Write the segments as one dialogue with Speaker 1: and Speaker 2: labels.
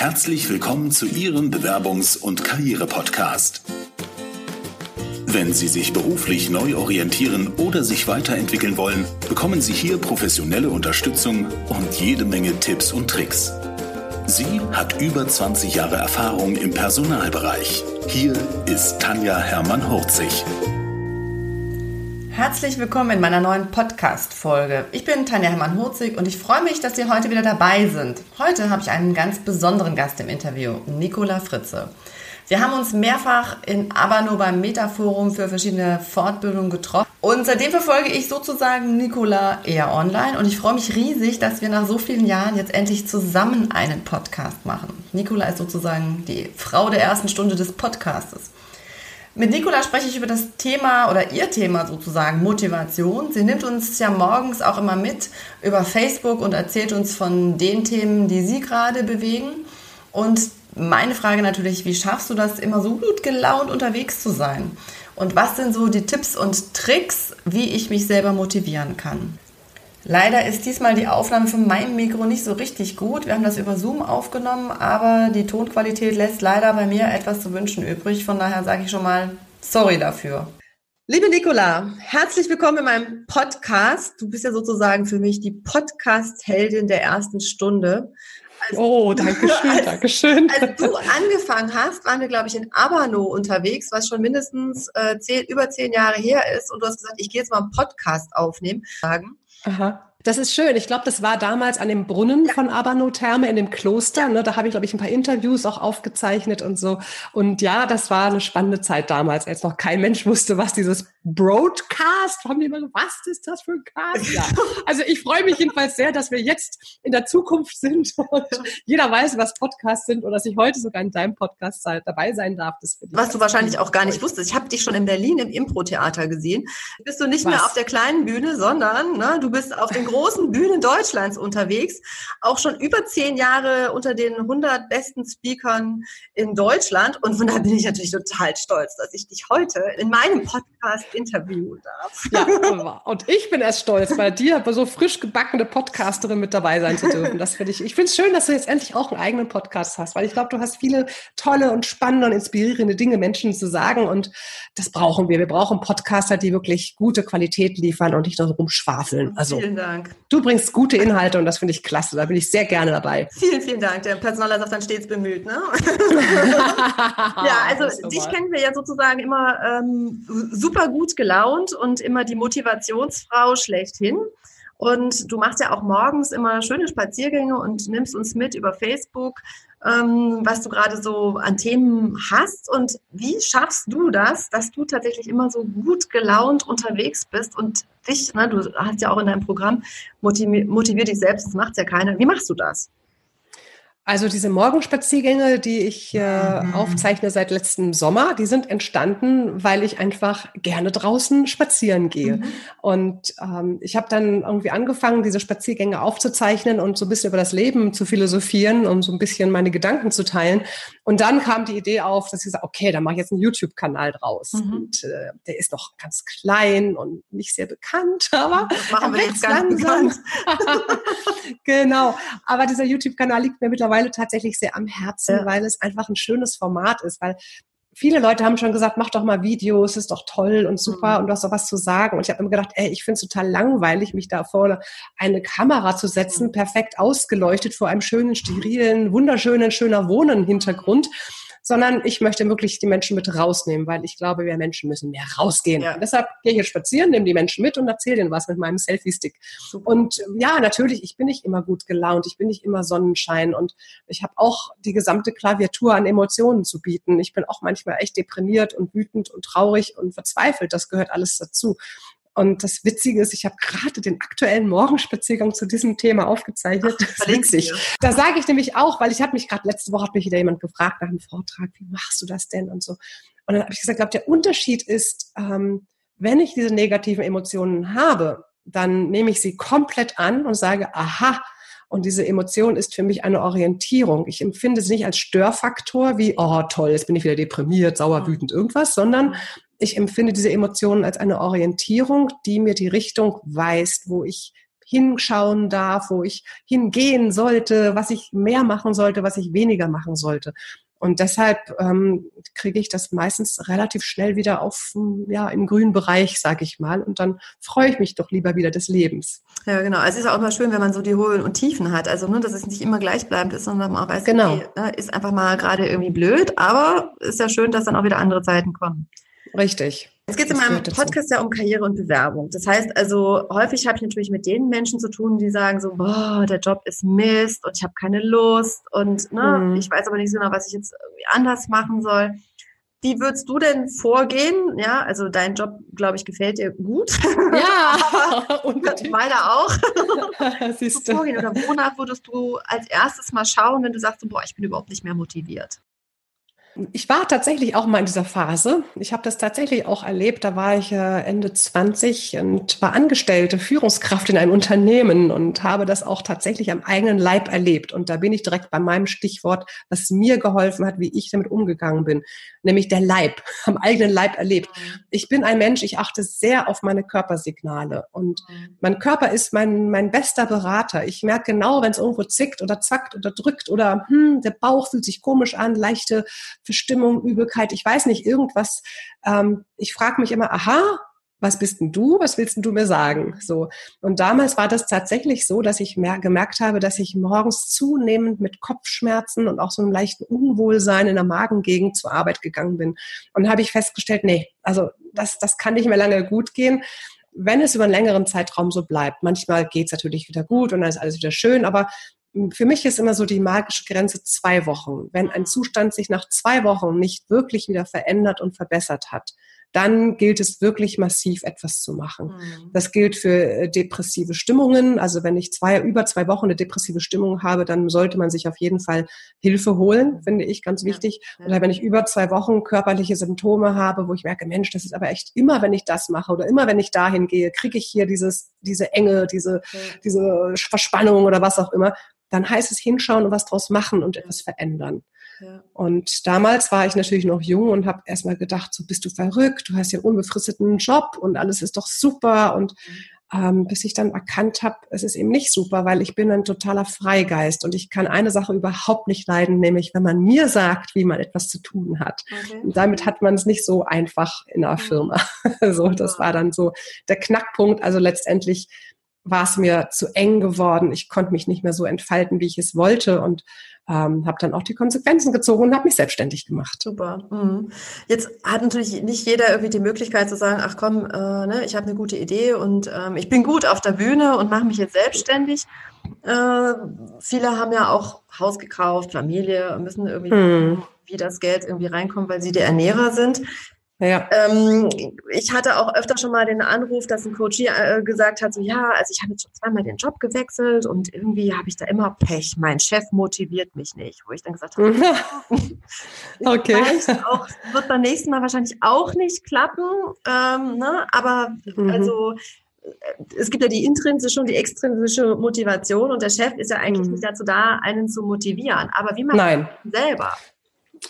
Speaker 1: Herzlich willkommen zu Ihrem Bewerbungs- und Karriere-Podcast. Wenn Sie sich beruflich neu orientieren oder sich weiterentwickeln wollen, bekommen Sie hier professionelle Unterstützung und jede Menge Tipps und Tricks. Sie hat über 20 Jahre Erfahrung im Personalbereich. Hier ist Tanja Hermann-Hurzig.
Speaker 2: Herzlich willkommen in meiner neuen Podcast-Folge. Ich bin Tanja Hermann-Hurzig und ich freue mich, dass Sie heute wieder dabei sind. Heute habe ich einen ganz besonderen Gast im Interview, Nicola Fritze. Wir haben uns mehrfach in Abano beim Metaforum für verschiedene Fortbildungen getroffen. Und seitdem verfolge ich sozusagen Nicola eher online. Und ich freue mich riesig, dass wir nach so vielen Jahren jetzt endlich zusammen einen Podcast machen. Nicola ist sozusagen die Frau der ersten Stunde des Podcastes. Mit Nicola spreche ich über das Thema oder ihr Thema sozusagen Motivation. Sie nimmt uns ja morgens auch immer mit über Facebook und erzählt uns von den Themen, die sie gerade bewegen. Und meine Frage natürlich, wie schaffst du das, immer so gut gelaunt unterwegs zu sein? Und was sind so die Tipps und Tricks, wie ich mich selber motivieren kann? Leider ist diesmal die Aufnahme von meinem Mikro nicht so richtig gut. Wir haben das über Zoom aufgenommen, aber die Tonqualität lässt leider bei mir etwas zu wünschen übrig. Von daher sage ich schon mal sorry dafür. Liebe Nicola, herzlich willkommen in meinem Podcast. Du bist ja sozusagen für mich die Podcast-Heldin der ersten Stunde.
Speaker 3: Als, oh, danke schön, danke schön.
Speaker 2: Als du angefangen hast, waren wir, glaube ich, in Abano unterwegs, was schon mindestens äh, zehn, über zehn Jahre her ist. Und du hast gesagt, ich gehe jetzt mal einen Podcast aufnehmen. Sagen.
Speaker 3: Aha. Das ist schön. Ich glaube, das war damals an dem Brunnen ja. von Abano-Therme in dem Kloster. Ne? Da habe ich, glaube ich, ein paar Interviews auch aufgezeichnet und so. Und ja, das war eine spannende Zeit damals, als noch kein Mensch wusste, was dieses Broadcast, haben die immer was ist das für ein Cast? Ja. Also ich freue mich jedenfalls sehr, dass wir jetzt in der Zukunft sind und jeder weiß, was Podcasts sind und dass ich heute sogar in deinem Podcast dabei sein darf.
Speaker 2: Was du wahrscheinlich auch gar nicht wusstest. Ich habe dich schon in Berlin im Impro-Theater gesehen. Bist du nicht was? mehr auf der kleinen Bühne, sondern ne, du bist auf den großen Bühnen Deutschlands unterwegs. Auch schon über zehn Jahre unter den 100 besten Speakern in Deutschland. Und von da bin ich natürlich total stolz, dass ich dich heute in meinem Podcast interviewen darf.
Speaker 3: Ja, und ich bin erst stolz, bei dir so frisch gebackene Podcasterin mit dabei sein zu dürfen. Das finde ich. Ich finde es schön, dass du jetzt endlich auch einen eigenen Podcast hast, weil ich glaube, du hast viele tolle und spannende und inspirierende Dinge Menschen zu sagen und das brauchen wir. Wir brauchen Podcaster, die wirklich gute Qualität liefern und nicht nur rumschwafeln. Also, Dank. Du bringst gute Inhalte und das finde ich klasse. Da bin ich sehr gerne dabei.
Speaker 2: Vielen, vielen Dank. Der Personaler sagt dann stets bemüht, ne? ja, also dich kennen wir ja sozusagen immer ähm, super gut gelaunt und immer die Motivationsfrau schlechthin. Und du machst ja auch morgens immer schöne Spaziergänge und nimmst uns mit über Facebook, ähm, was du gerade so an Themen hast. Und wie schaffst du das, dass du tatsächlich immer so gut gelaunt unterwegs bist und dich, ne, du hast ja auch in deinem Programm motivier, motivier dich selbst, das macht ja keiner. Wie machst du das?
Speaker 3: Also diese Morgenspaziergänge, die ich äh, mhm. aufzeichne seit letztem Sommer, die sind entstanden, weil ich einfach gerne draußen spazieren gehe. Mhm. Und ähm, ich habe dann irgendwie angefangen, diese Spaziergänge aufzuzeichnen und so ein bisschen über das Leben zu philosophieren, um so ein bisschen meine Gedanken zu teilen. Und dann kam die Idee auf, dass ich sage, okay, dann mache ich jetzt einen YouTube-Kanal draus. Mhm. Und äh, der ist noch ganz klein und nicht sehr bekannt, aber
Speaker 2: das machen wir jetzt ganz langsam.
Speaker 3: genau. Aber dieser YouTube-Kanal liegt mir mittlerweile mittlerweile tatsächlich sehr am Herzen, ja. weil es einfach ein schönes Format ist, weil viele Leute haben schon gesagt, mach doch mal Videos, ist doch toll und super mhm. und du hast doch was zu sagen. Und ich habe immer gedacht, ey, ich finde es total langweilig, mich da vorne eine Kamera zu setzen, mhm. perfekt ausgeleuchtet vor einem schönen, sterilen, wunderschönen, schöner Wohnen-Hintergrund sondern ich möchte wirklich die Menschen mit rausnehmen, weil ich glaube, wir Menschen müssen mehr rausgehen. Ja. deshalb gehe ich jetzt spazieren, nehme die Menschen mit und erzähle denen was mit meinem Selfie-Stick. Und ja, natürlich, ich bin nicht immer gut gelaunt, ich bin nicht immer Sonnenschein und ich habe auch die gesamte Klaviatur an Emotionen zu bieten. Ich bin auch manchmal echt deprimiert und wütend und traurig und verzweifelt. Das gehört alles dazu. Und das Witzige ist, ich habe gerade den aktuellen Morgenspaziergang zu diesem Thema aufgezeichnet. Ach, das ist witzig. Da sage ich nämlich auch, weil ich habe mich gerade letzte Woche hat mich wieder jemand gefragt nach einem Vortrag, wie machst du das denn und so. Und dann habe ich gesagt, glaube der Unterschied ist, ähm, wenn ich diese negativen Emotionen habe, dann nehme ich sie komplett an und sage, aha, und diese Emotion ist für mich eine Orientierung. Ich empfinde sie nicht als Störfaktor wie, oh toll, jetzt bin ich wieder deprimiert, sauer, wütend, irgendwas, sondern ich empfinde diese Emotionen als eine Orientierung, die mir die Richtung weist, wo ich hinschauen darf, wo ich hingehen sollte, was ich mehr machen sollte, was ich weniger machen sollte. Und deshalb ähm, kriege ich das meistens relativ schnell wieder auf, ja, im grünen Bereich, sage ich mal. Und dann freue ich mich doch lieber wieder des Lebens.
Speaker 2: Ja, genau. Also es ist auch mal schön, wenn man so die Höhen und Tiefen hat. Also nur, dass es nicht immer gleichbleibend ist, sondern man auch weiß,
Speaker 3: genau.
Speaker 2: okay, ne, ist einfach mal gerade irgendwie blöd, aber ist ja schön, dass dann auch wieder andere Zeiten kommen.
Speaker 3: Richtig.
Speaker 2: Jetzt geht es in meinem Podcast ja um Karriere und Bewerbung. Das heißt also, häufig habe ich natürlich mit den Menschen zu tun, die sagen so, boah, der Job ist Mist und ich habe keine Lust und ne, mhm. ich weiß aber nicht so genau, was ich jetzt anders machen soll. Wie würdest du denn vorgehen? Ja, also dein Job, glaube ich, gefällt dir gut.
Speaker 3: Ja,
Speaker 2: und meiner auch.
Speaker 3: Siehst du.
Speaker 2: Vorgehen oder wonach würdest du als erstes mal schauen, wenn du sagst, boah, ich bin überhaupt nicht mehr motiviert?
Speaker 3: Ich war tatsächlich auch mal in dieser Phase. Ich habe das tatsächlich auch erlebt. Da war ich Ende 20 und war angestellte Führungskraft in einem Unternehmen und habe das auch tatsächlich am eigenen Leib erlebt. Und da bin ich direkt bei meinem Stichwort, was mir geholfen hat, wie ich damit umgegangen bin, nämlich der Leib, am eigenen Leib erlebt. Mhm. Ich bin ein Mensch, ich achte sehr auf meine Körpersignale und mhm. mein Körper ist mein, mein bester Berater. Ich merke genau, wenn es irgendwo zickt oder zackt oder drückt oder hm, der Bauch fühlt sich komisch an, leichte Verstimmung, Übelkeit, ich weiß nicht, irgendwas. Ähm, ich frage mich immer, aha, was bist denn du? Was willst denn du mir sagen? So. Und damals war das tatsächlich so, dass ich gemerkt habe, dass ich morgens zunehmend mit Kopfschmerzen und auch so einem leichten Unwohlsein in der Magengegend zur Arbeit gegangen bin. Und habe ich festgestellt, nee, also das, das kann nicht mehr lange gut gehen wenn es über einen längeren Zeitraum so bleibt. Manchmal geht es natürlich wieder gut und dann ist alles wieder schön, aber für mich ist immer so die magische Grenze zwei Wochen. Wenn ein Zustand sich nach zwei Wochen nicht wirklich wieder verändert und verbessert hat, dann gilt es wirklich massiv etwas zu machen. Mhm. Das gilt für äh, depressive Stimmungen. Also wenn ich zwei, über zwei Wochen eine depressive Stimmung habe, dann sollte man sich auf jeden Fall Hilfe holen, finde ich ganz wichtig. Ja. Oder wenn ich über zwei Wochen körperliche Symptome habe, wo ich merke, Mensch, das ist aber echt immer, wenn ich das mache oder immer, wenn ich dahin gehe, kriege ich hier dieses, diese Enge, diese, ja. diese Verspannung oder was auch immer, dann heißt es hinschauen und was draus machen und etwas verändern. Ja. Und damals war ich natürlich noch jung und habe erstmal gedacht, so bist du verrückt, du hast ja einen unbefristeten Job und alles ist doch super. Und ähm, bis ich dann erkannt habe, es ist eben nicht super, weil ich bin ein totaler Freigeist und ich kann eine Sache überhaupt nicht leiden, nämlich wenn man mir sagt, wie man etwas zu tun hat. Okay. Und damit hat man es nicht so einfach in einer mhm. Firma. so, das war dann so der Knackpunkt. Also letztendlich war es mir zu eng geworden. Ich konnte mich nicht mehr so entfalten, wie ich es wollte und ähm, habe dann auch die Konsequenzen gezogen und habe mich selbstständig gemacht.
Speaker 2: Super. Mhm. Jetzt hat natürlich nicht jeder irgendwie die Möglichkeit zu sagen, ach komm, äh, ne, ich habe eine gute Idee und ähm, ich bin gut auf der Bühne und mache mich jetzt selbstständig. Äh, viele haben ja auch Haus gekauft, Familie, müssen irgendwie mhm. wie das Geld irgendwie reinkommt, weil sie der Ernährer sind. Ja. Ähm, ich hatte auch öfter schon mal den Anruf, dass ein Coach äh, gesagt hat, so ja, also ich habe jetzt schon zweimal den Job gewechselt und irgendwie habe ich da immer Pech. Mein Chef motiviert mich nicht. Wo ich dann gesagt habe, okay. auch, wird beim nächsten Mal wahrscheinlich auch nicht klappen. Ähm, ne? Aber mhm. also äh, es gibt ja die intrinsische und die extrinsische Motivation und der Chef ist ja eigentlich mhm. nicht dazu da, einen zu motivieren. Aber wie man
Speaker 3: Nein.
Speaker 2: selber?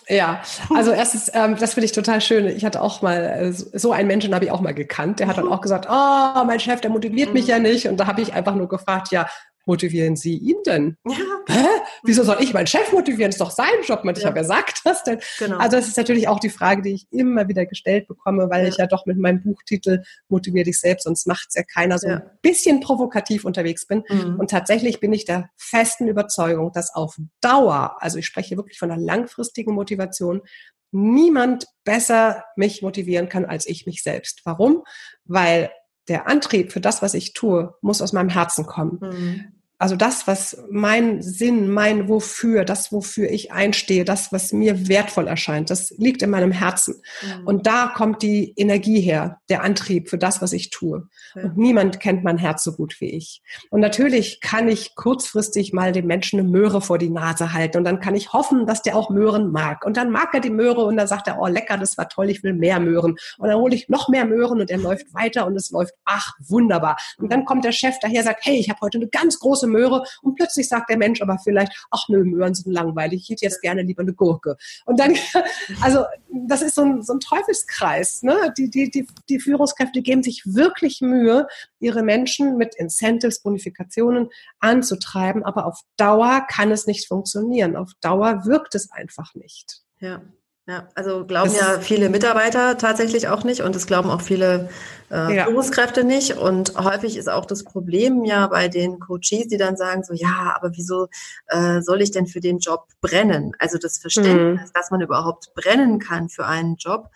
Speaker 3: Ja, also erstens, ähm, das finde ich total schön. Ich hatte auch mal, äh, so einen Menschen habe ich auch mal gekannt, der hat dann auch gesagt, oh, mein Chef, der motiviert mich ja nicht. Und da habe ich einfach nur gefragt, ja, motivieren Sie ihn denn? Ja. Hä? Wieso soll ich meinen Chef motivieren? Das ist doch sein Job. Man, ich ja. habe ja sagt das denn. Genau. Also das ist natürlich auch die Frage, die ich immer wieder gestellt bekomme, weil ja. ich ja doch mit meinem Buchtitel Motivier dich selbst, sonst macht es ja keiner so ja. ein bisschen provokativ unterwegs bin. Mhm. Und tatsächlich bin ich der festen Überzeugung, dass auf Dauer, also ich spreche wirklich von einer langfristigen Motivation, niemand besser mich motivieren kann als ich mich selbst. Warum? Weil der Antrieb für das, was ich tue, muss aus meinem Herzen kommen. Mhm. Also das, was mein Sinn, mein Wofür, das, wofür ich einstehe, das, was mir wertvoll erscheint, das liegt in meinem Herzen. Mhm. Und da kommt die Energie her, der Antrieb für das, was ich tue. Ja. Und niemand kennt mein Herz so gut wie ich. Und natürlich kann ich kurzfristig mal dem Menschen eine Möhre vor die Nase halten und dann kann ich hoffen, dass der auch Möhren mag. Und dann mag er die Möhre und dann sagt er, oh lecker, das war toll, ich will mehr Möhren. Und dann hole ich noch mehr Möhren und er läuft weiter und es läuft, ach, wunderbar. Und dann kommt der Chef daher, sagt, hey, ich habe heute eine ganz große Möhre und plötzlich sagt der Mensch aber vielleicht, ach nö, Möhren sind langweilig, ich hätte jetzt gerne lieber eine Gurke. Und dann, also das ist so ein, so ein Teufelskreis. Ne? Die, die, die, die Führungskräfte geben sich wirklich Mühe, ihre Menschen mit Incentives, Bonifikationen anzutreiben, aber auf Dauer kann es nicht funktionieren. Auf Dauer wirkt es einfach nicht.
Speaker 2: Ja. Ja, also glauben das ja viele Mitarbeiter tatsächlich auch nicht und es glauben auch viele äh, ja. Führungskräfte nicht. Und häufig ist auch das Problem ja bei den Coaches, die dann sagen so, ja, aber wieso äh, soll ich denn für den Job brennen? Also das Verständnis, mhm. dass man überhaupt brennen kann für einen Job,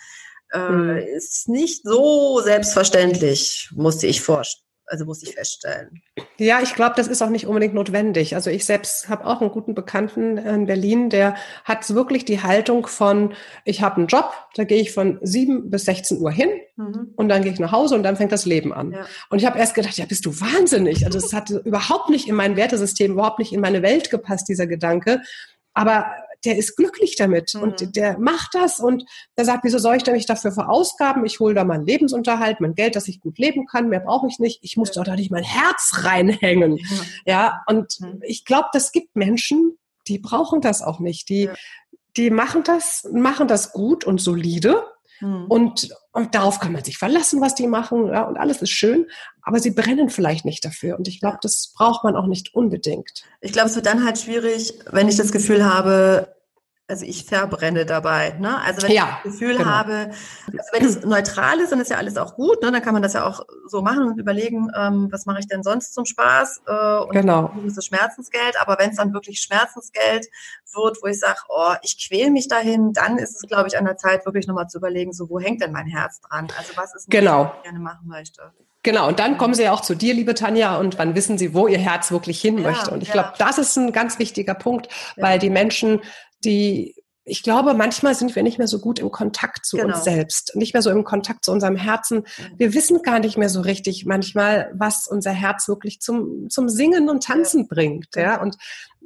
Speaker 2: äh, mhm. ist nicht so selbstverständlich, musste ich vorstellen also muss ich feststellen.
Speaker 3: Ja, ich glaube, das ist auch nicht unbedingt notwendig. Also ich selbst habe auch einen guten Bekannten in Berlin, der hat wirklich die Haltung von, ich habe einen Job, da gehe ich von sieben bis 16 Uhr hin mhm. und dann gehe ich nach Hause und dann fängt das Leben an. Ja. Und ich habe erst gedacht, ja, bist du wahnsinnig. Also es hat überhaupt nicht in mein Wertesystem, überhaupt nicht in meine Welt gepasst, dieser Gedanke. Aber der ist glücklich damit mhm. und der macht das und der sagt, wieso soll ich denn mich dafür verausgaben? Ich hole da meinen Lebensunterhalt, mein Geld, dass ich gut leben kann, mehr brauche ich nicht. Ich muss ja. doch nicht mein Herz reinhängen. Ja, ja und mhm. ich glaube, das gibt Menschen, die brauchen das auch nicht. Die, ja. die machen das, machen das gut und solide hm. Und, und darauf kann man sich verlassen, was die machen, ja, und alles ist schön, aber sie brennen vielleicht nicht dafür. Und ich glaube, das braucht man auch nicht unbedingt.
Speaker 2: Ich glaube, es wird dann halt schwierig, wenn ich das Gefühl habe, also ich verbrenne dabei. Ne? Also wenn ja, ich das Gefühl genau. habe, also wenn es neutral ist, dann ist ja alles auch gut. Ne? Dann kann man das ja auch so machen und überlegen, ähm, was mache ich denn sonst zum Spaß? Äh, und
Speaker 3: genau.
Speaker 2: ist das Schmerzensgeld. Aber wenn es dann wirklich Schmerzensgeld wird, wo ich sage, oh, ich quäle mich dahin, dann ist es, glaube ich, an der Zeit, wirklich nochmal zu überlegen, so wo hängt denn mein Herz dran? Also was ist,
Speaker 3: genau.
Speaker 2: was ich gerne machen möchte.
Speaker 3: Genau, und dann kommen sie ja auch zu dir, liebe Tanja, und wann wissen sie, wo ihr Herz wirklich hin ja, möchte. Und ich ja. glaube, das ist ein ganz wichtiger Punkt, ja. weil die Menschen die ich glaube, manchmal sind wir nicht mehr so gut im Kontakt zu genau. uns selbst, nicht mehr so im Kontakt zu unserem Herzen. Wir wissen gar nicht mehr so richtig manchmal, was unser Herz wirklich zum, zum Singen und Tanzen ja. bringt. Ja, und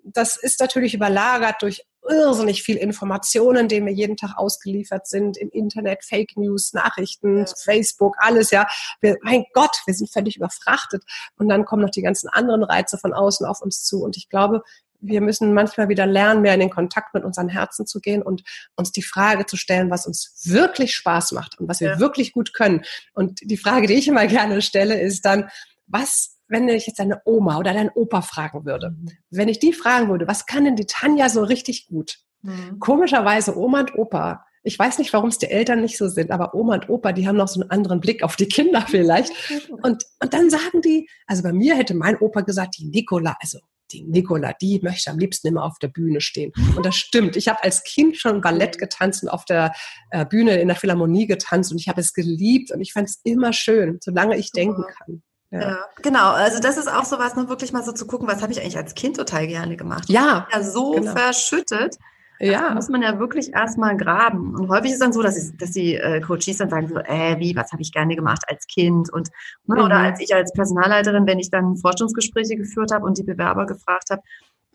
Speaker 3: das ist natürlich überlagert durch irrsinnig viel Informationen, denen wir jeden Tag ausgeliefert sind, im Internet, Fake News, Nachrichten, ja. Facebook, alles, ja. Wir, mein Gott, wir sind völlig überfrachtet. Und dann kommen noch die ganzen anderen Reize von außen auf uns zu. Und ich glaube, wir müssen manchmal wieder lernen, mehr in den Kontakt mit unseren Herzen zu gehen und uns die Frage zu stellen, was uns wirklich Spaß macht und was wir ja. wirklich gut können. Und die Frage, die ich immer gerne stelle, ist dann, was, wenn ich jetzt deine Oma oder deinen Opa fragen würde? Mhm. Wenn ich die fragen würde, was kann denn die Tanja so richtig gut? Mhm. Komischerweise Oma und Opa ich weiß nicht, warum es die Eltern nicht so sind, aber Oma und Opa, die haben noch so einen anderen Blick auf die Kinder vielleicht. Und, und dann sagen die, also bei mir hätte mein Opa gesagt, die Nicola, also die Nicola, die möchte am liebsten immer auf der Bühne stehen. Und das stimmt. Ich habe als Kind schon Ballett getanzt und auf der äh, Bühne in der Philharmonie getanzt und ich habe es geliebt und ich fand es immer schön, solange ich denken kann.
Speaker 2: Ja. ja. genau. Also das ist auch so was, ne, wirklich mal so zu gucken, was habe ich eigentlich als Kind total gerne gemacht.
Speaker 3: Ja.
Speaker 2: Ja, so genau. verschüttet.
Speaker 3: Ja.
Speaker 2: Da muss man ja wirklich erstmal graben. Und häufig ist dann so, dass, ich, dass die äh, Coaches dann sagen so, äh, wie, was habe ich gerne gemacht als Kind? Und ne, mhm. oder als ich als Personalleiterin, wenn ich dann Forschungsgespräche geführt habe und die Bewerber gefragt habe,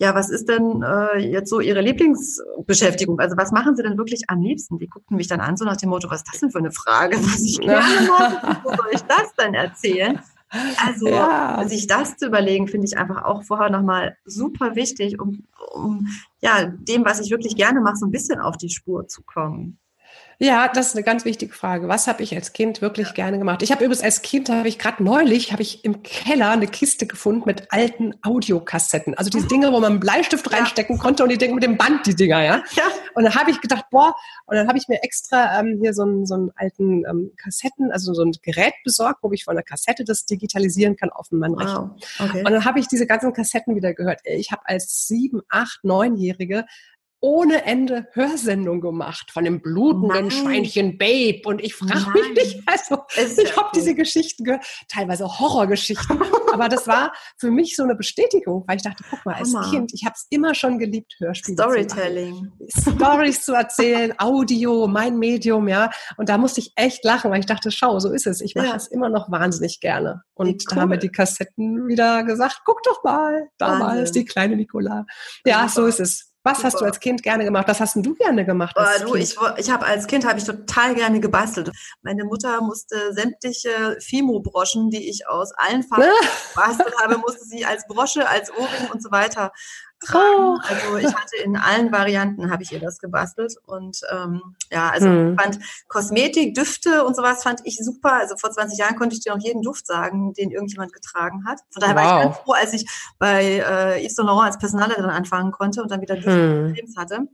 Speaker 2: ja, was ist denn äh, jetzt so Ihre Lieblingsbeschäftigung? Also was machen Sie denn wirklich am liebsten? Die guckten mich dann an, so nach dem Motto, was ist das denn für eine Frage, was ich gerne mache? Wo soll ich das denn erzählen? Also ja. sich das zu überlegen, finde ich einfach auch vorher nochmal super wichtig, um, um ja, dem, was ich wirklich gerne mache, so ein bisschen auf die Spur zu kommen.
Speaker 3: Ja, das ist eine ganz wichtige Frage. Was habe ich als Kind wirklich ja. gerne gemacht? Ich habe übrigens als Kind, habe ich gerade neulich, habe ich im Keller eine Kiste gefunden mit alten Audiokassetten. Also diese Dinge, wo man einen Bleistift ja. reinstecken konnte und die Dinge mit dem Band, die Dinger, ja. ja. Und dann habe ich gedacht, boah, und dann habe ich mir extra ähm, hier so einen, so einen alten ähm, Kassetten, also so ein Gerät besorgt, wo ich von der Kassette das digitalisieren kann auf meinem wow. Rechner. Okay. Und dann habe ich diese ganzen Kassetten wieder gehört. Ich habe als sieben, acht, neunjährige ohne Ende Hörsendung gemacht von dem blutenden Nein. Schweinchen Babe und ich frage mich nicht, also Ist ich habe diese Geschichten gehört, teilweise Horrorgeschichten, aber das war für mich so eine Bestätigung, weil ich dachte, guck mal, als Hammer. Kind, ich habe es immer schon geliebt, Hörspiele
Speaker 2: Storytelling.
Speaker 3: Zu Stories zu erzählen, Audio, mein Medium, ja, und da musste ich echt lachen, weil ich dachte, schau, so ist es, ich mache es immer noch wahnsinnig gerne. Und cool. da haben wir die Kassetten wieder gesagt, guck doch mal, damals Wahnsinn. die kleine Nicola. Ja, so ist es. Was Super. hast du als Kind gerne gemacht? Was hast du gerne gemacht?
Speaker 2: Als du, kind? ich, ich habe als Kind habe ich total gerne gebastelt. Meine Mutter musste sämtliche Fimo-Broschen, die ich aus allen Farben gebastelt habe, musste sie als Brosche, als Ohrring und so weiter tragen. Oh. Also ich hatte in allen Varianten habe ich ihr das gebastelt und ähm, ja, also hm. fand Kosmetik, Düfte und sowas fand ich super. Also vor 20 Jahren konnte ich dir noch jeden Duft sagen, den irgendjemand getragen hat. Von daher wow. war ich ganz froh, als ich bei äh, Yves Saint Laurent als Personalerin anfangen konnte und dann wieder Düfte hm. hatte.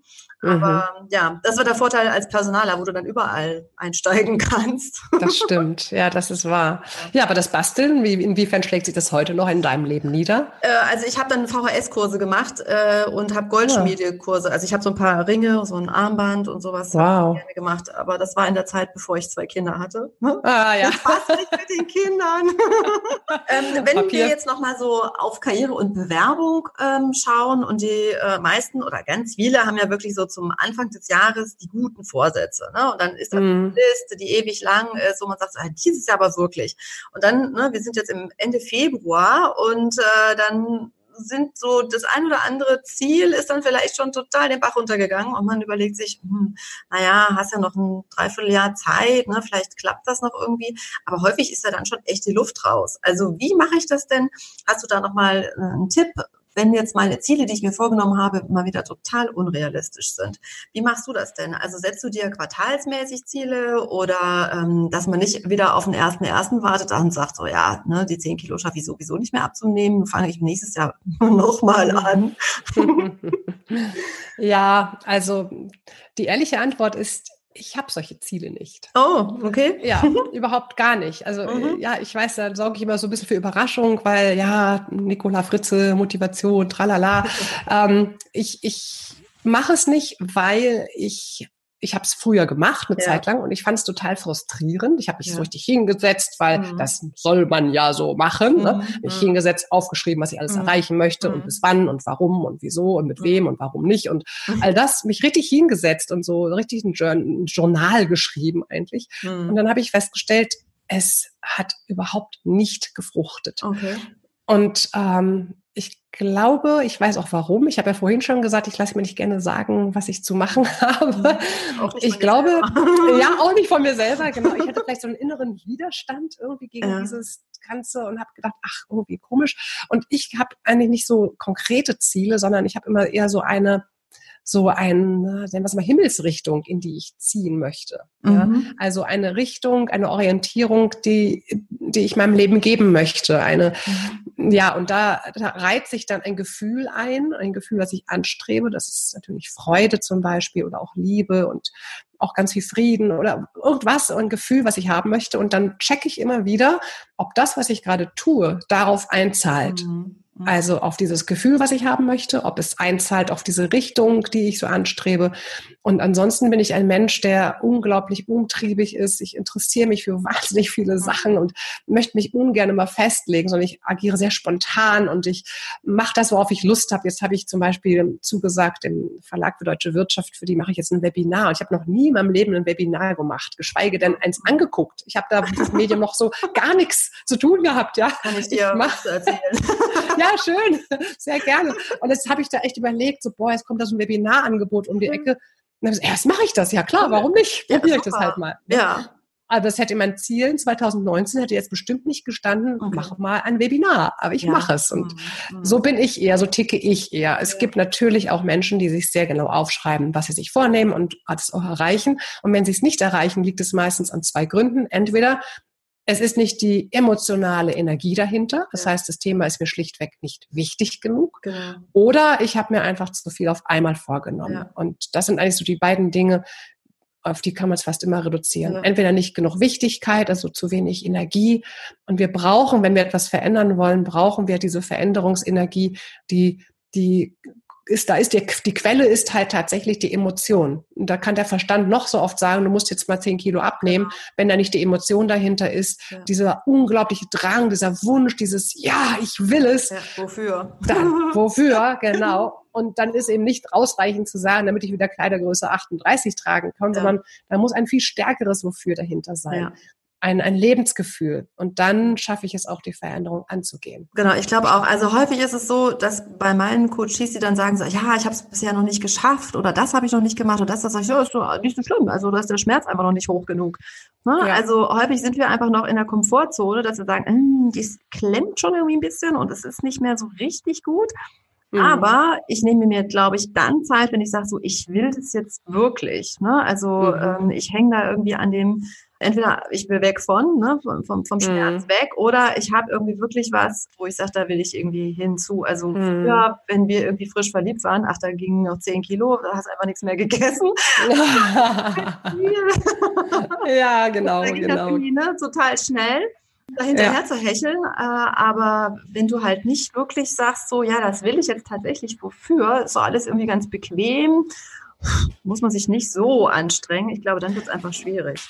Speaker 2: Aber mhm. ja, das war der Vorteil als Personaler, wo du dann überall einsteigen kannst.
Speaker 3: Das stimmt, ja, das ist wahr. Ja, aber das Basteln, wie, inwiefern schlägt sich das heute noch in deinem Leben nieder?
Speaker 2: Äh, also ich habe dann VHS-Kurse gemacht äh, und habe Goldschmiedekurse. Also ich habe so ein paar Ringe, so ein Armband und sowas
Speaker 3: wow.
Speaker 2: gerne gemacht. Aber das war in der Zeit, bevor ich zwei Kinder hatte.
Speaker 3: Ah ja.
Speaker 2: Passt nicht mit den Kindern. ähm, wenn Papier. wir jetzt nochmal so auf Karriere und Bewerbung ähm, schauen und die äh, meisten oder ganz viele haben ja wirklich so zum Anfang des Jahres die guten Vorsätze. Ne? Und dann ist da mhm. eine Liste, die ewig lang ist, wo man sagt, ah, dieses Jahr aber wirklich. Und dann, ne, wir sind jetzt im Ende Februar und äh, dann sind so das ein oder andere Ziel ist dann vielleicht schon total den Bach runtergegangen und man überlegt sich, hm, naja, hast ja noch ein Dreivierteljahr Zeit, ne, vielleicht klappt das noch irgendwie, aber häufig ist ja dann schon echt die Luft raus. Also wie mache ich das denn? Hast du da nochmal äh, einen Tipp, wenn jetzt meine Ziele, die ich mir vorgenommen habe, mal wieder total unrealistisch sind. Wie machst du das denn? Also setzt du dir quartalsmäßig Ziele oder ähm, dass man nicht wieder auf den ersten ersten wartet und sagt so, ja, ne, die zehn Kilo schaffe ich sowieso nicht mehr abzunehmen, fange ich nächstes Jahr nochmal an.
Speaker 3: ja, also die ehrliche Antwort ist, ich habe solche Ziele nicht.
Speaker 2: Oh, okay.
Speaker 3: Ja, überhaupt gar nicht. Also mhm. ja, ich weiß, da sorge ich immer so ein bisschen für Überraschung, weil ja, Nicola Fritze, Motivation, tralala. ähm, ich ich mache es nicht, weil ich ich habe es früher gemacht, eine ja. Zeit lang, und ich fand es total frustrierend. Ich habe mich ja. so richtig hingesetzt, weil mhm. das soll man ja so machen. Ne? Mhm. Mich mhm. hingesetzt, aufgeschrieben, was ich alles mhm. erreichen möchte und mhm. bis wann und warum und wieso und mit wem und warum nicht. Und all das, mich richtig hingesetzt und so richtig ein, ein Journal geschrieben eigentlich. Und dann habe ich festgestellt, es hat überhaupt nicht gefruchtet.
Speaker 2: Okay.
Speaker 3: Und ähm, ich glaube, ich weiß auch warum. Ich habe ja vorhin schon gesagt, ich lasse mir nicht gerne sagen, was ich zu machen habe. ich glaube, ja, auch nicht von mir selber. Genau, ich hatte vielleicht so einen inneren Widerstand irgendwie gegen ja. dieses Ganze und habe gedacht, ach, irgendwie komisch. Und ich habe eigentlich nicht so konkrete Ziele, sondern ich habe immer eher so eine so ein, nennen wir es mal, Himmelsrichtung, in die ich ziehen möchte. Mhm. Ja? Also eine Richtung, eine Orientierung, die, die ich meinem Leben geben möchte. Eine, mhm. ja, und da, da reiht sich dann ein Gefühl ein, ein Gefühl, was ich anstrebe. Das ist natürlich Freude zum Beispiel oder auch Liebe und auch ganz viel Frieden oder irgendwas, ein Gefühl, was ich haben möchte. Und dann checke ich immer wieder, ob das, was ich gerade tue, darauf einzahlt. Mhm. Mhm. Also auf dieses Gefühl, was ich haben möchte, ob es einzahlt auf diese Richtung, die ich so anstrebe. Und ansonsten bin ich ein Mensch, der unglaublich umtriebig ist. Ich interessiere mich für wahnsinnig viele mhm. Sachen und möchte mich ungern immer festlegen, sondern ich agiere sehr spontan und ich mache das, worauf ich Lust habe. Jetzt habe ich zum Beispiel zugesagt im Verlag für deutsche Wirtschaft, für die mache ich jetzt ein Webinar. Und ich habe noch nie in meinem Leben ein Webinar gemacht, geschweige denn eins angeguckt. Ich habe da mit diesem Medium noch so gar nichts zu tun gehabt. Ja,
Speaker 2: Kann ich dir ich mach, erzählen?
Speaker 3: ja, ja, schön, sehr gerne. Und jetzt habe ich da echt überlegt, so, boah, jetzt kommt da so ein Webinarangebot um die mhm. Ecke. Und dann erst mache ich das, ja klar, warum nicht? Probiere ja, ich das halt mal.
Speaker 2: Ja.
Speaker 3: Aber das hätte in meinen Zielen 2019 hätte jetzt bestimmt nicht gestanden, okay. mach mal ein Webinar. Aber ich ja. mache es. Und mhm. so bin ich eher, so ticke ich eher. Es ja. gibt natürlich auch Menschen, die sich sehr genau aufschreiben, was sie sich vornehmen und das auch erreichen. Und wenn sie es nicht erreichen, liegt es meistens an zwei Gründen. Entweder es ist nicht die emotionale Energie dahinter. Das ja. heißt, das Thema ist mir schlichtweg nicht wichtig genug. Genau. Oder ich habe mir einfach zu viel auf einmal vorgenommen. Ja. Und das sind eigentlich so die beiden Dinge, auf die kann man es fast immer reduzieren. Ja. Entweder nicht genug Wichtigkeit, also zu wenig Energie. Und wir brauchen, wenn wir etwas verändern wollen, brauchen wir diese Veränderungsenergie, die die ist, da ist die, die Quelle ist halt tatsächlich die Emotion. Und da kann der Verstand noch so oft sagen, du musst jetzt mal zehn Kilo abnehmen, genau. wenn da nicht die Emotion dahinter ist, ja. dieser unglaubliche Drang, dieser Wunsch, dieses Ja, ich will es. Ja,
Speaker 2: wofür?
Speaker 3: Dann, wofür, genau. Und dann ist eben nicht ausreichend zu sagen, damit ich wieder Kleidergröße 38 tragen kann, ja. sondern da muss ein viel stärkeres Wofür dahinter sein. Ein, ein Lebensgefühl. Und dann schaffe ich es auch, die Veränderung anzugehen.
Speaker 2: Genau, ich glaube auch. Also häufig ist es so, dass bei meinen Coaches, die dann sagen so, ja, ich habe es bisher noch nicht geschafft oder das habe ich noch nicht gemacht oder das, das sage ich, ja, ist doch nicht so schlimm. Also da ist der Schmerz einfach noch nicht hoch genug. Ne? Ja. Also häufig sind wir einfach noch in der Komfortzone, dass wir sagen, hm, die klemmt schon irgendwie ein bisschen und es ist nicht mehr so richtig gut. Mhm. Aber ich nehme mir, glaube ich, dann Zeit, wenn ich sage, so, ich will das jetzt wirklich. Ne? Also mhm. ähm, ich hänge da irgendwie an dem entweder ich will weg von, ne, vom, vom, vom Schmerz mhm. weg, oder ich habe irgendwie wirklich was, wo ich sage, da will ich irgendwie hinzu. Also mhm. früher, wenn wir irgendwie frisch verliebt waren, ach, da gingen noch zehn Kilo, da hast du einfach nichts mehr gegessen.
Speaker 3: ja, genau, genau.
Speaker 2: Ne, total schnell dahinterher ja. zu hecheln, äh, aber wenn du halt nicht wirklich sagst, so, ja, das will ich jetzt tatsächlich, wofür, ist so alles irgendwie ganz bequem, muss man sich nicht so anstrengen. Ich glaube, dann wird es einfach schwierig.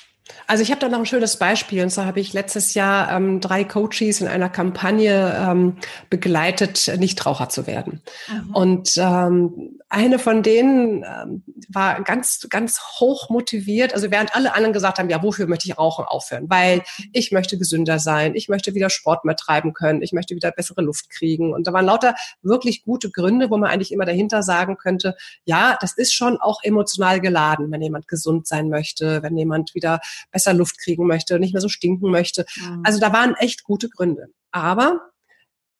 Speaker 3: Also ich habe da noch ein schönes Beispiel. Und zwar habe ich letztes Jahr ähm, drei Coaches in einer Kampagne ähm, begleitet, Nichtraucher zu werden. Mhm. Und ähm, eine von denen ähm, war ganz, ganz hoch motiviert. Also während alle anderen gesagt haben, ja, wofür möchte ich rauchen aufhören? Weil ich möchte gesünder sein, ich möchte wieder Sport mehr treiben können, ich möchte wieder bessere Luft kriegen. Und da waren lauter wirklich gute Gründe, wo man eigentlich immer dahinter sagen könnte, ja, das ist schon auch emotional geladen, wenn jemand gesund sein möchte, wenn jemand wieder besser Luft kriegen möchte, nicht mehr so stinken möchte. Mhm. Also da waren echt gute Gründe. Aber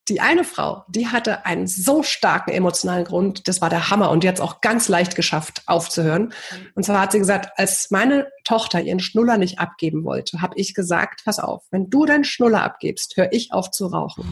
Speaker 3: die eine Frau, die hatte einen so starken emotionalen Grund, das war der Hammer und die hat es auch ganz leicht geschafft, aufzuhören. Und zwar hat sie gesagt, als meine Tochter ihren Schnuller nicht abgeben wollte, habe ich gesagt, pass auf, wenn du deinen Schnuller abgibst, höre ich auf zu rauchen.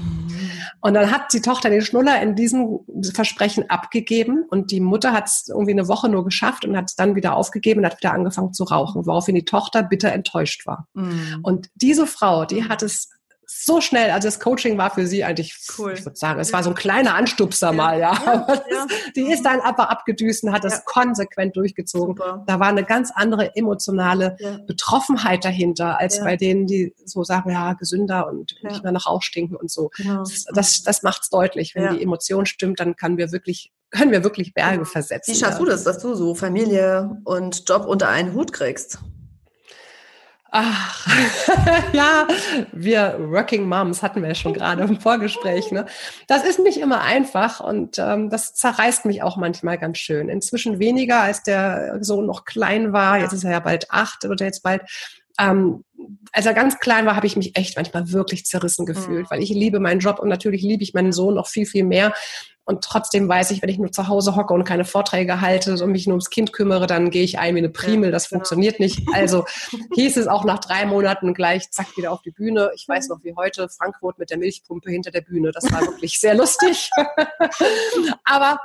Speaker 3: Und dann hat die Tochter den Schnuller in diesem Versprechen abgegeben und die Mutter hat es irgendwie eine Woche nur geschafft und hat es dann wieder aufgegeben und hat wieder angefangen zu rauchen, woraufhin die Tochter bitter enttäuscht war. Mhm. Und diese Frau, die hat es so schnell, also das Coaching war für sie eigentlich, cool. ich würde sagen, es ja. war so ein kleiner Anstupser ja. mal, ja. ja. Das, die ist dann aber abgedüst und hat das konsequent durchgezogen. Super. Da war eine ganz andere emotionale Betroffenheit dahinter, als bei denen, die so sagen, ja, gesünder und nicht mehr nach Ausstinken und so. Genau. Das, das, macht's deutlich. Wenn die Emotion stimmt, dann kann wir wirklich können wir wirklich Berge versetzen.
Speaker 2: Wie schaffst du das, dass du so Familie und Job unter einen Hut kriegst?
Speaker 3: Ach, ja, wir Working Moms hatten wir ja schon gerade im Vorgespräch. Ne? Das ist nicht immer einfach und ähm, das zerreißt mich auch manchmal ganz schön. Inzwischen weniger, als der Sohn noch klein war. Jetzt ist er ja bald acht oder jetzt bald. Ähm, als er ganz klein war, habe ich mich echt manchmal wirklich zerrissen gefühlt, mhm. weil ich liebe meinen Job und natürlich liebe ich meinen Sohn noch viel, viel mehr. Und trotzdem weiß ich, wenn ich nur zu Hause hocke und keine Vorträge halte und mich nur ums Kind kümmere, dann gehe ich ein wie eine Primel. Das genau. funktioniert nicht. Also hieß es auch nach drei Monaten gleich, zack, wieder auf die Bühne. Ich weiß noch wie heute, Frankfurt mit der Milchpumpe hinter der Bühne. Das war wirklich sehr lustig. Aber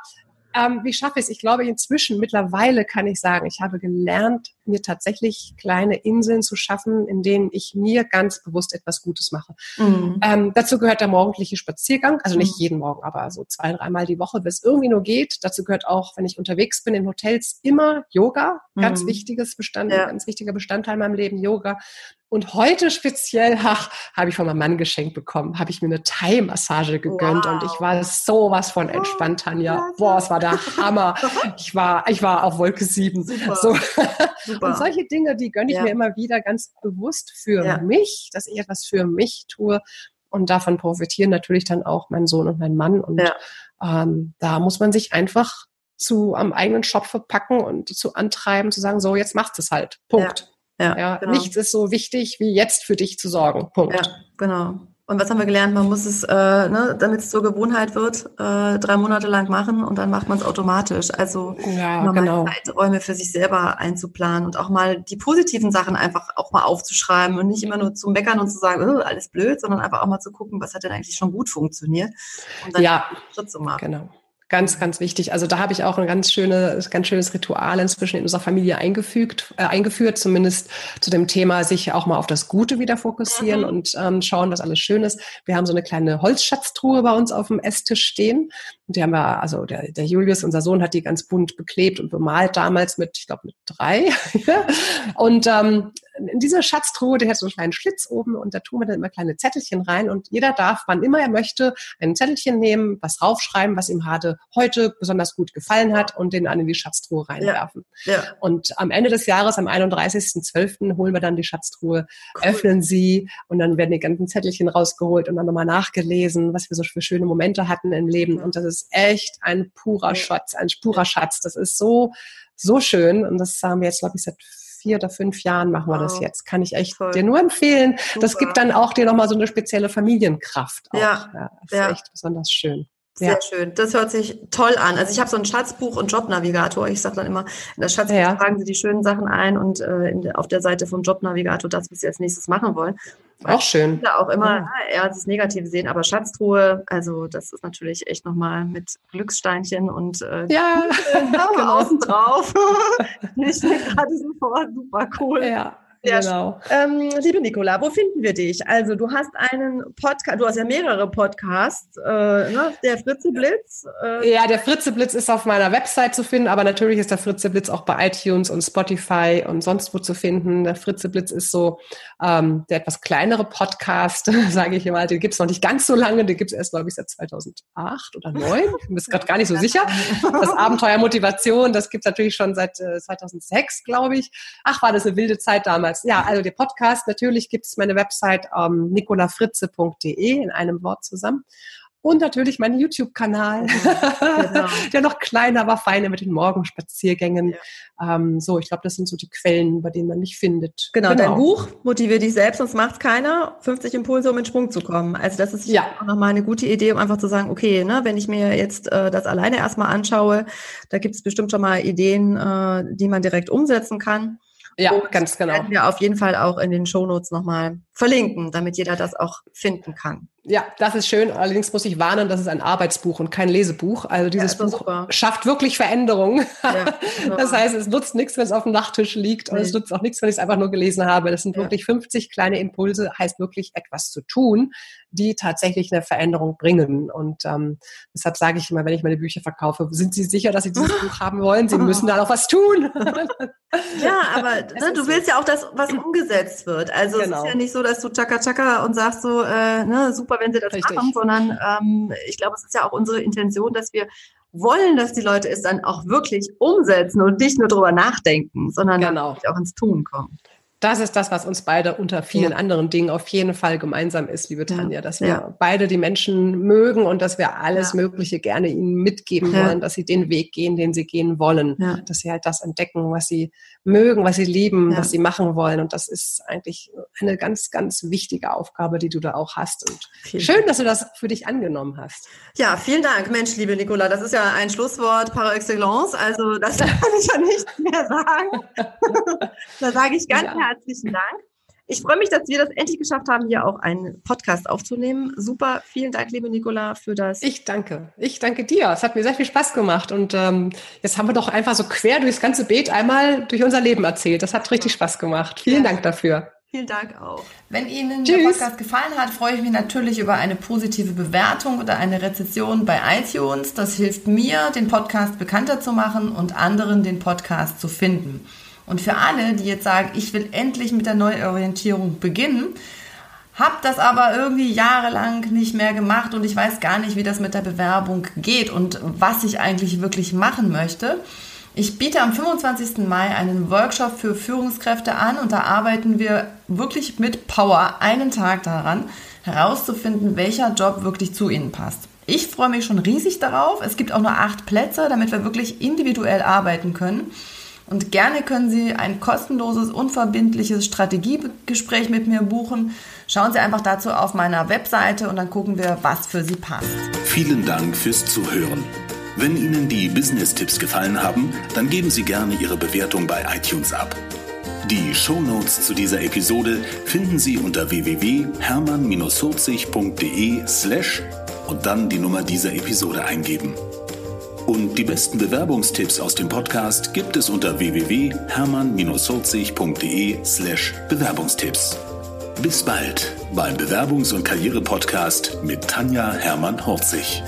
Speaker 3: ähm, wie schaffe ich es? Ich glaube, inzwischen, mittlerweile kann ich sagen, ich habe gelernt, mir tatsächlich kleine Inseln zu schaffen, in denen ich mir ganz bewusst etwas Gutes mache. Mhm. Ähm, dazu gehört der morgendliche Spaziergang, also nicht mhm. jeden Morgen, aber so zwei, dreimal die Woche, wenn es irgendwie nur geht. Dazu gehört auch, wenn ich unterwegs bin in Hotels, immer Yoga, ganz mhm. wichtiges Bestandteil, ja. ganz wichtiger Bestandteil in meinem Leben, Yoga. Und heute speziell, ach, habe ich von meinem Mann geschenkt bekommen, habe ich mir eine Thai-Massage gegönnt wow. und ich war sowas von entspannt, Tanja. Boah, es war der Hammer. Ich war, ich war auf Wolke 7. Super. So. Super. Und solche Dinge, die gönne ich ja. mir immer wieder ganz bewusst für ja. mich, dass ich etwas für mich tue. Und davon profitieren natürlich dann auch mein Sohn und mein Mann. Und ja. ähm, da muss man sich einfach zu am eigenen Schopf packen und zu antreiben, zu sagen, so, jetzt machst es halt. Punkt. Ja, ja genau. Nichts ist so wichtig, wie jetzt für dich zu sorgen. Punkt. Ja,
Speaker 2: genau. Und was haben wir gelernt? Man muss es, äh, ne, damit es zur Gewohnheit wird, äh, drei Monate lang machen und dann macht man es automatisch. Also ja, mal genau. Zeiträume für sich selber einzuplanen und auch mal die positiven Sachen einfach auch mal aufzuschreiben und nicht immer nur zu meckern und zu sagen, oh, alles blöd, sondern einfach auch mal zu gucken, was hat denn eigentlich schon gut funktioniert
Speaker 3: und dann ja, Schritt zu machen. Genau. Ganz, ganz wichtig. Also da habe ich auch ein ganz schönes, ganz schönes Ritual inzwischen in unserer Familie eingefügt, äh, eingeführt, zumindest zu dem Thema, sich auch mal auf das Gute wieder fokussieren mhm. und ähm, schauen, was alles schön ist. Wir haben so eine kleine Holzschatztruhe bei uns auf dem Esstisch stehen. Und die haben wir, also der, der Julius, unser Sohn, hat die ganz bunt beklebt und bemalt damals mit, ich glaube, mit drei. und ähm, in diese Schatztruhe, die hat so einen kleinen Schlitz oben und da tun wir dann immer kleine Zettelchen rein und jeder darf, wann immer er möchte, ein Zettelchen nehmen, was raufschreiben, was ihm gerade heute besonders gut gefallen hat und den dann in die Schatztruhe reinwerfen. Ja. Ja. Und am Ende des Jahres, am 31.12., holen wir dann die Schatztruhe, cool. öffnen sie und dann werden die ganzen Zettelchen rausgeholt und dann nochmal nachgelesen, was wir so für schöne Momente hatten im Leben. Und das ist echt ein purer Schatz, ein purer Schatz. Das ist so, so schön. Und das haben wir jetzt, glaube ich, seit vier oder fünf Jahren machen wir wow. das jetzt. Kann ich echt Toll. dir nur empfehlen. Super. Das gibt dann auch dir nochmal so eine spezielle Familienkraft. Auch. Ja. ja das ja. ist echt besonders schön.
Speaker 2: Sehr ja. schön. Das hört sich toll an. Also ich habe so ein Schatzbuch und Jobnavigator. Ich sage dann immer, in das Schatzbuch ja. tragen Sie die schönen Sachen ein und äh, der, auf der Seite vom Jobnavigator das, was Sie als nächstes machen wollen.
Speaker 3: Weil auch schön.
Speaker 2: Viele auch immer ja. eher das Negative sehen, aber Schatztruhe, also das ist natürlich echt nochmal mit Glückssteinchen und äh,
Speaker 3: ja,
Speaker 2: genau. außen drauf. ich mir gerade so vor, super cool.
Speaker 3: Ja. Sehr genau.
Speaker 2: Ähm, liebe Nicola, wo finden wir dich? Also du hast einen Podcast, du hast ja mehrere Podcasts, äh, ne? der Fritzeblitz.
Speaker 3: Äh. Ja, der Fritzeblitz ist auf meiner Website zu finden, aber natürlich ist der Fritzeblitz auch bei iTunes und Spotify und sonst wo zu finden. Der Fritzeblitz ist so ähm, der etwas kleinere Podcast, sage ich immer. Den gibt es noch nicht ganz so lange, den gibt es erst, glaube ich, seit 2008 oder 2009. Ich bin mir gerade gar nicht so sicher. Das Abenteuer Motivation, das gibt es natürlich schon seit äh, 2006, glaube ich. Ach, war das eine wilde Zeit damals damals. Ja, also der Podcast, natürlich gibt es meine Website ähm, nicolafritze.de in einem Wort zusammen. Und natürlich mein YouTube-Kanal, genau. der noch kleiner, aber feiner mit den Morgenspaziergängen. Ja. Ähm, so, ich glaube, das sind so die Quellen, bei denen man mich findet.
Speaker 2: Genau, genau. dein Buch Motivier dich selbst, sonst macht es keiner. 50 Impulse, um in Sprung zu kommen. Also das ist ja auch nochmal eine gute Idee, um einfach zu sagen, okay, ne, wenn ich mir jetzt äh, das alleine erstmal anschaue, da gibt es bestimmt schon mal Ideen, äh, die man direkt umsetzen kann.
Speaker 3: Ja, und ganz genau.
Speaker 2: Werden wir auf jeden Fall auch in den Shownotes nochmal verlinken, damit jeder das auch finden kann.
Speaker 3: Ja, das ist schön. Allerdings muss ich warnen, das ist ein Arbeitsbuch und kein Lesebuch. Also dieses ja, Buch super. schafft wirklich Veränderungen. Ja, das heißt, es nutzt nichts, wenn es auf dem Nachttisch liegt und nee. es nutzt auch nichts, wenn ich es einfach nur gelesen habe. Das sind ja. wirklich 50 kleine Impulse, heißt wirklich etwas zu tun, die tatsächlich eine Veränderung bringen. Und ähm, deshalb sage ich immer, wenn ich meine Bücher verkaufe, sind Sie sicher, dass Sie dieses Buch haben wollen? Sie müssen da auch was tun.
Speaker 2: ja, aber ne, du willst ja auch, dass was umgesetzt wird. Also genau. es ist genau. ja nicht so, dass du tschakka tschakka und sagst so, äh, ne, super, wenn sie das Richtig. machen, sondern ähm, ich glaube, es ist ja auch unsere Intention, dass wir wollen, dass die Leute es dann auch wirklich umsetzen und nicht nur drüber nachdenken, sondern genau. auch ins Tun kommen
Speaker 3: das ist das, was uns beide unter vielen ja. anderen Dingen auf jeden Fall gemeinsam ist, liebe Tanja, dass wir ja. beide die Menschen mögen und dass wir alles ja. Mögliche gerne ihnen mitgeben wollen, dass sie den Weg gehen, den sie gehen wollen, dass sie halt das entdecken, was sie mögen, was sie lieben, was sie machen wollen. Und das ist eigentlich eine ganz, ganz wichtige Aufgabe, die du da auch hast. Und vielen schön, dass du das für dich angenommen hast.
Speaker 2: Ja, vielen Dank, Mensch, liebe Nicola. Das ist ja ein Schlusswort par excellence. Also das kann ich ja nicht mehr sagen. da sage ich ganz herzlichen Dank. Ich freue mich, dass wir das endlich geschafft haben, hier auch einen Podcast aufzunehmen. Super, vielen Dank, liebe Nicola, für das.
Speaker 3: Ich danke. Ich danke dir. Es hat mir sehr viel Spaß gemacht. Und ähm, jetzt haben wir doch einfach so quer durchs ganze Beet einmal durch unser Leben erzählt. Das hat richtig Spaß gemacht. Vielen ja. Dank dafür.
Speaker 2: Vielen Dank auch. Wenn Ihnen Tschüss. der Podcast gefallen hat, freue ich mich natürlich über eine positive Bewertung oder eine Rezession bei iTunes. Das hilft mir, den Podcast bekannter zu machen und anderen den Podcast zu finden. Und für alle, die jetzt sagen, ich will endlich mit der Neuorientierung beginnen, habe das aber irgendwie jahrelang nicht mehr gemacht und ich weiß gar nicht, wie das mit der Bewerbung geht und was ich eigentlich wirklich machen möchte. Ich biete am 25. Mai einen Workshop für Führungskräfte an und da arbeiten wir wirklich mit Power einen Tag daran, herauszufinden, welcher Job wirklich zu Ihnen passt. Ich freue mich schon riesig darauf. Es gibt auch nur acht Plätze, damit wir wirklich individuell arbeiten können. Und gerne können Sie ein kostenloses, unverbindliches Strategiegespräch mit mir buchen. Schauen Sie einfach dazu auf meiner Webseite und dann gucken wir, was für Sie passt.
Speaker 1: Vielen Dank fürs Zuhören. Wenn Ihnen die Business-Tipps gefallen haben, dann geben Sie gerne Ihre Bewertung bei iTunes ab. Die Shownotes zu dieser Episode finden Sie unter www.hermann-40.de slash und dann die Nummer dieser Episode eingeben. Und die besten Bewerbungstipps aus dem Podcast gibt es unter www.hermann-40.de slash Bewerbungstipps. Bis bald beim Bewerbungs- und Karriere-Podcast mit Tanja Hermann-Horzig.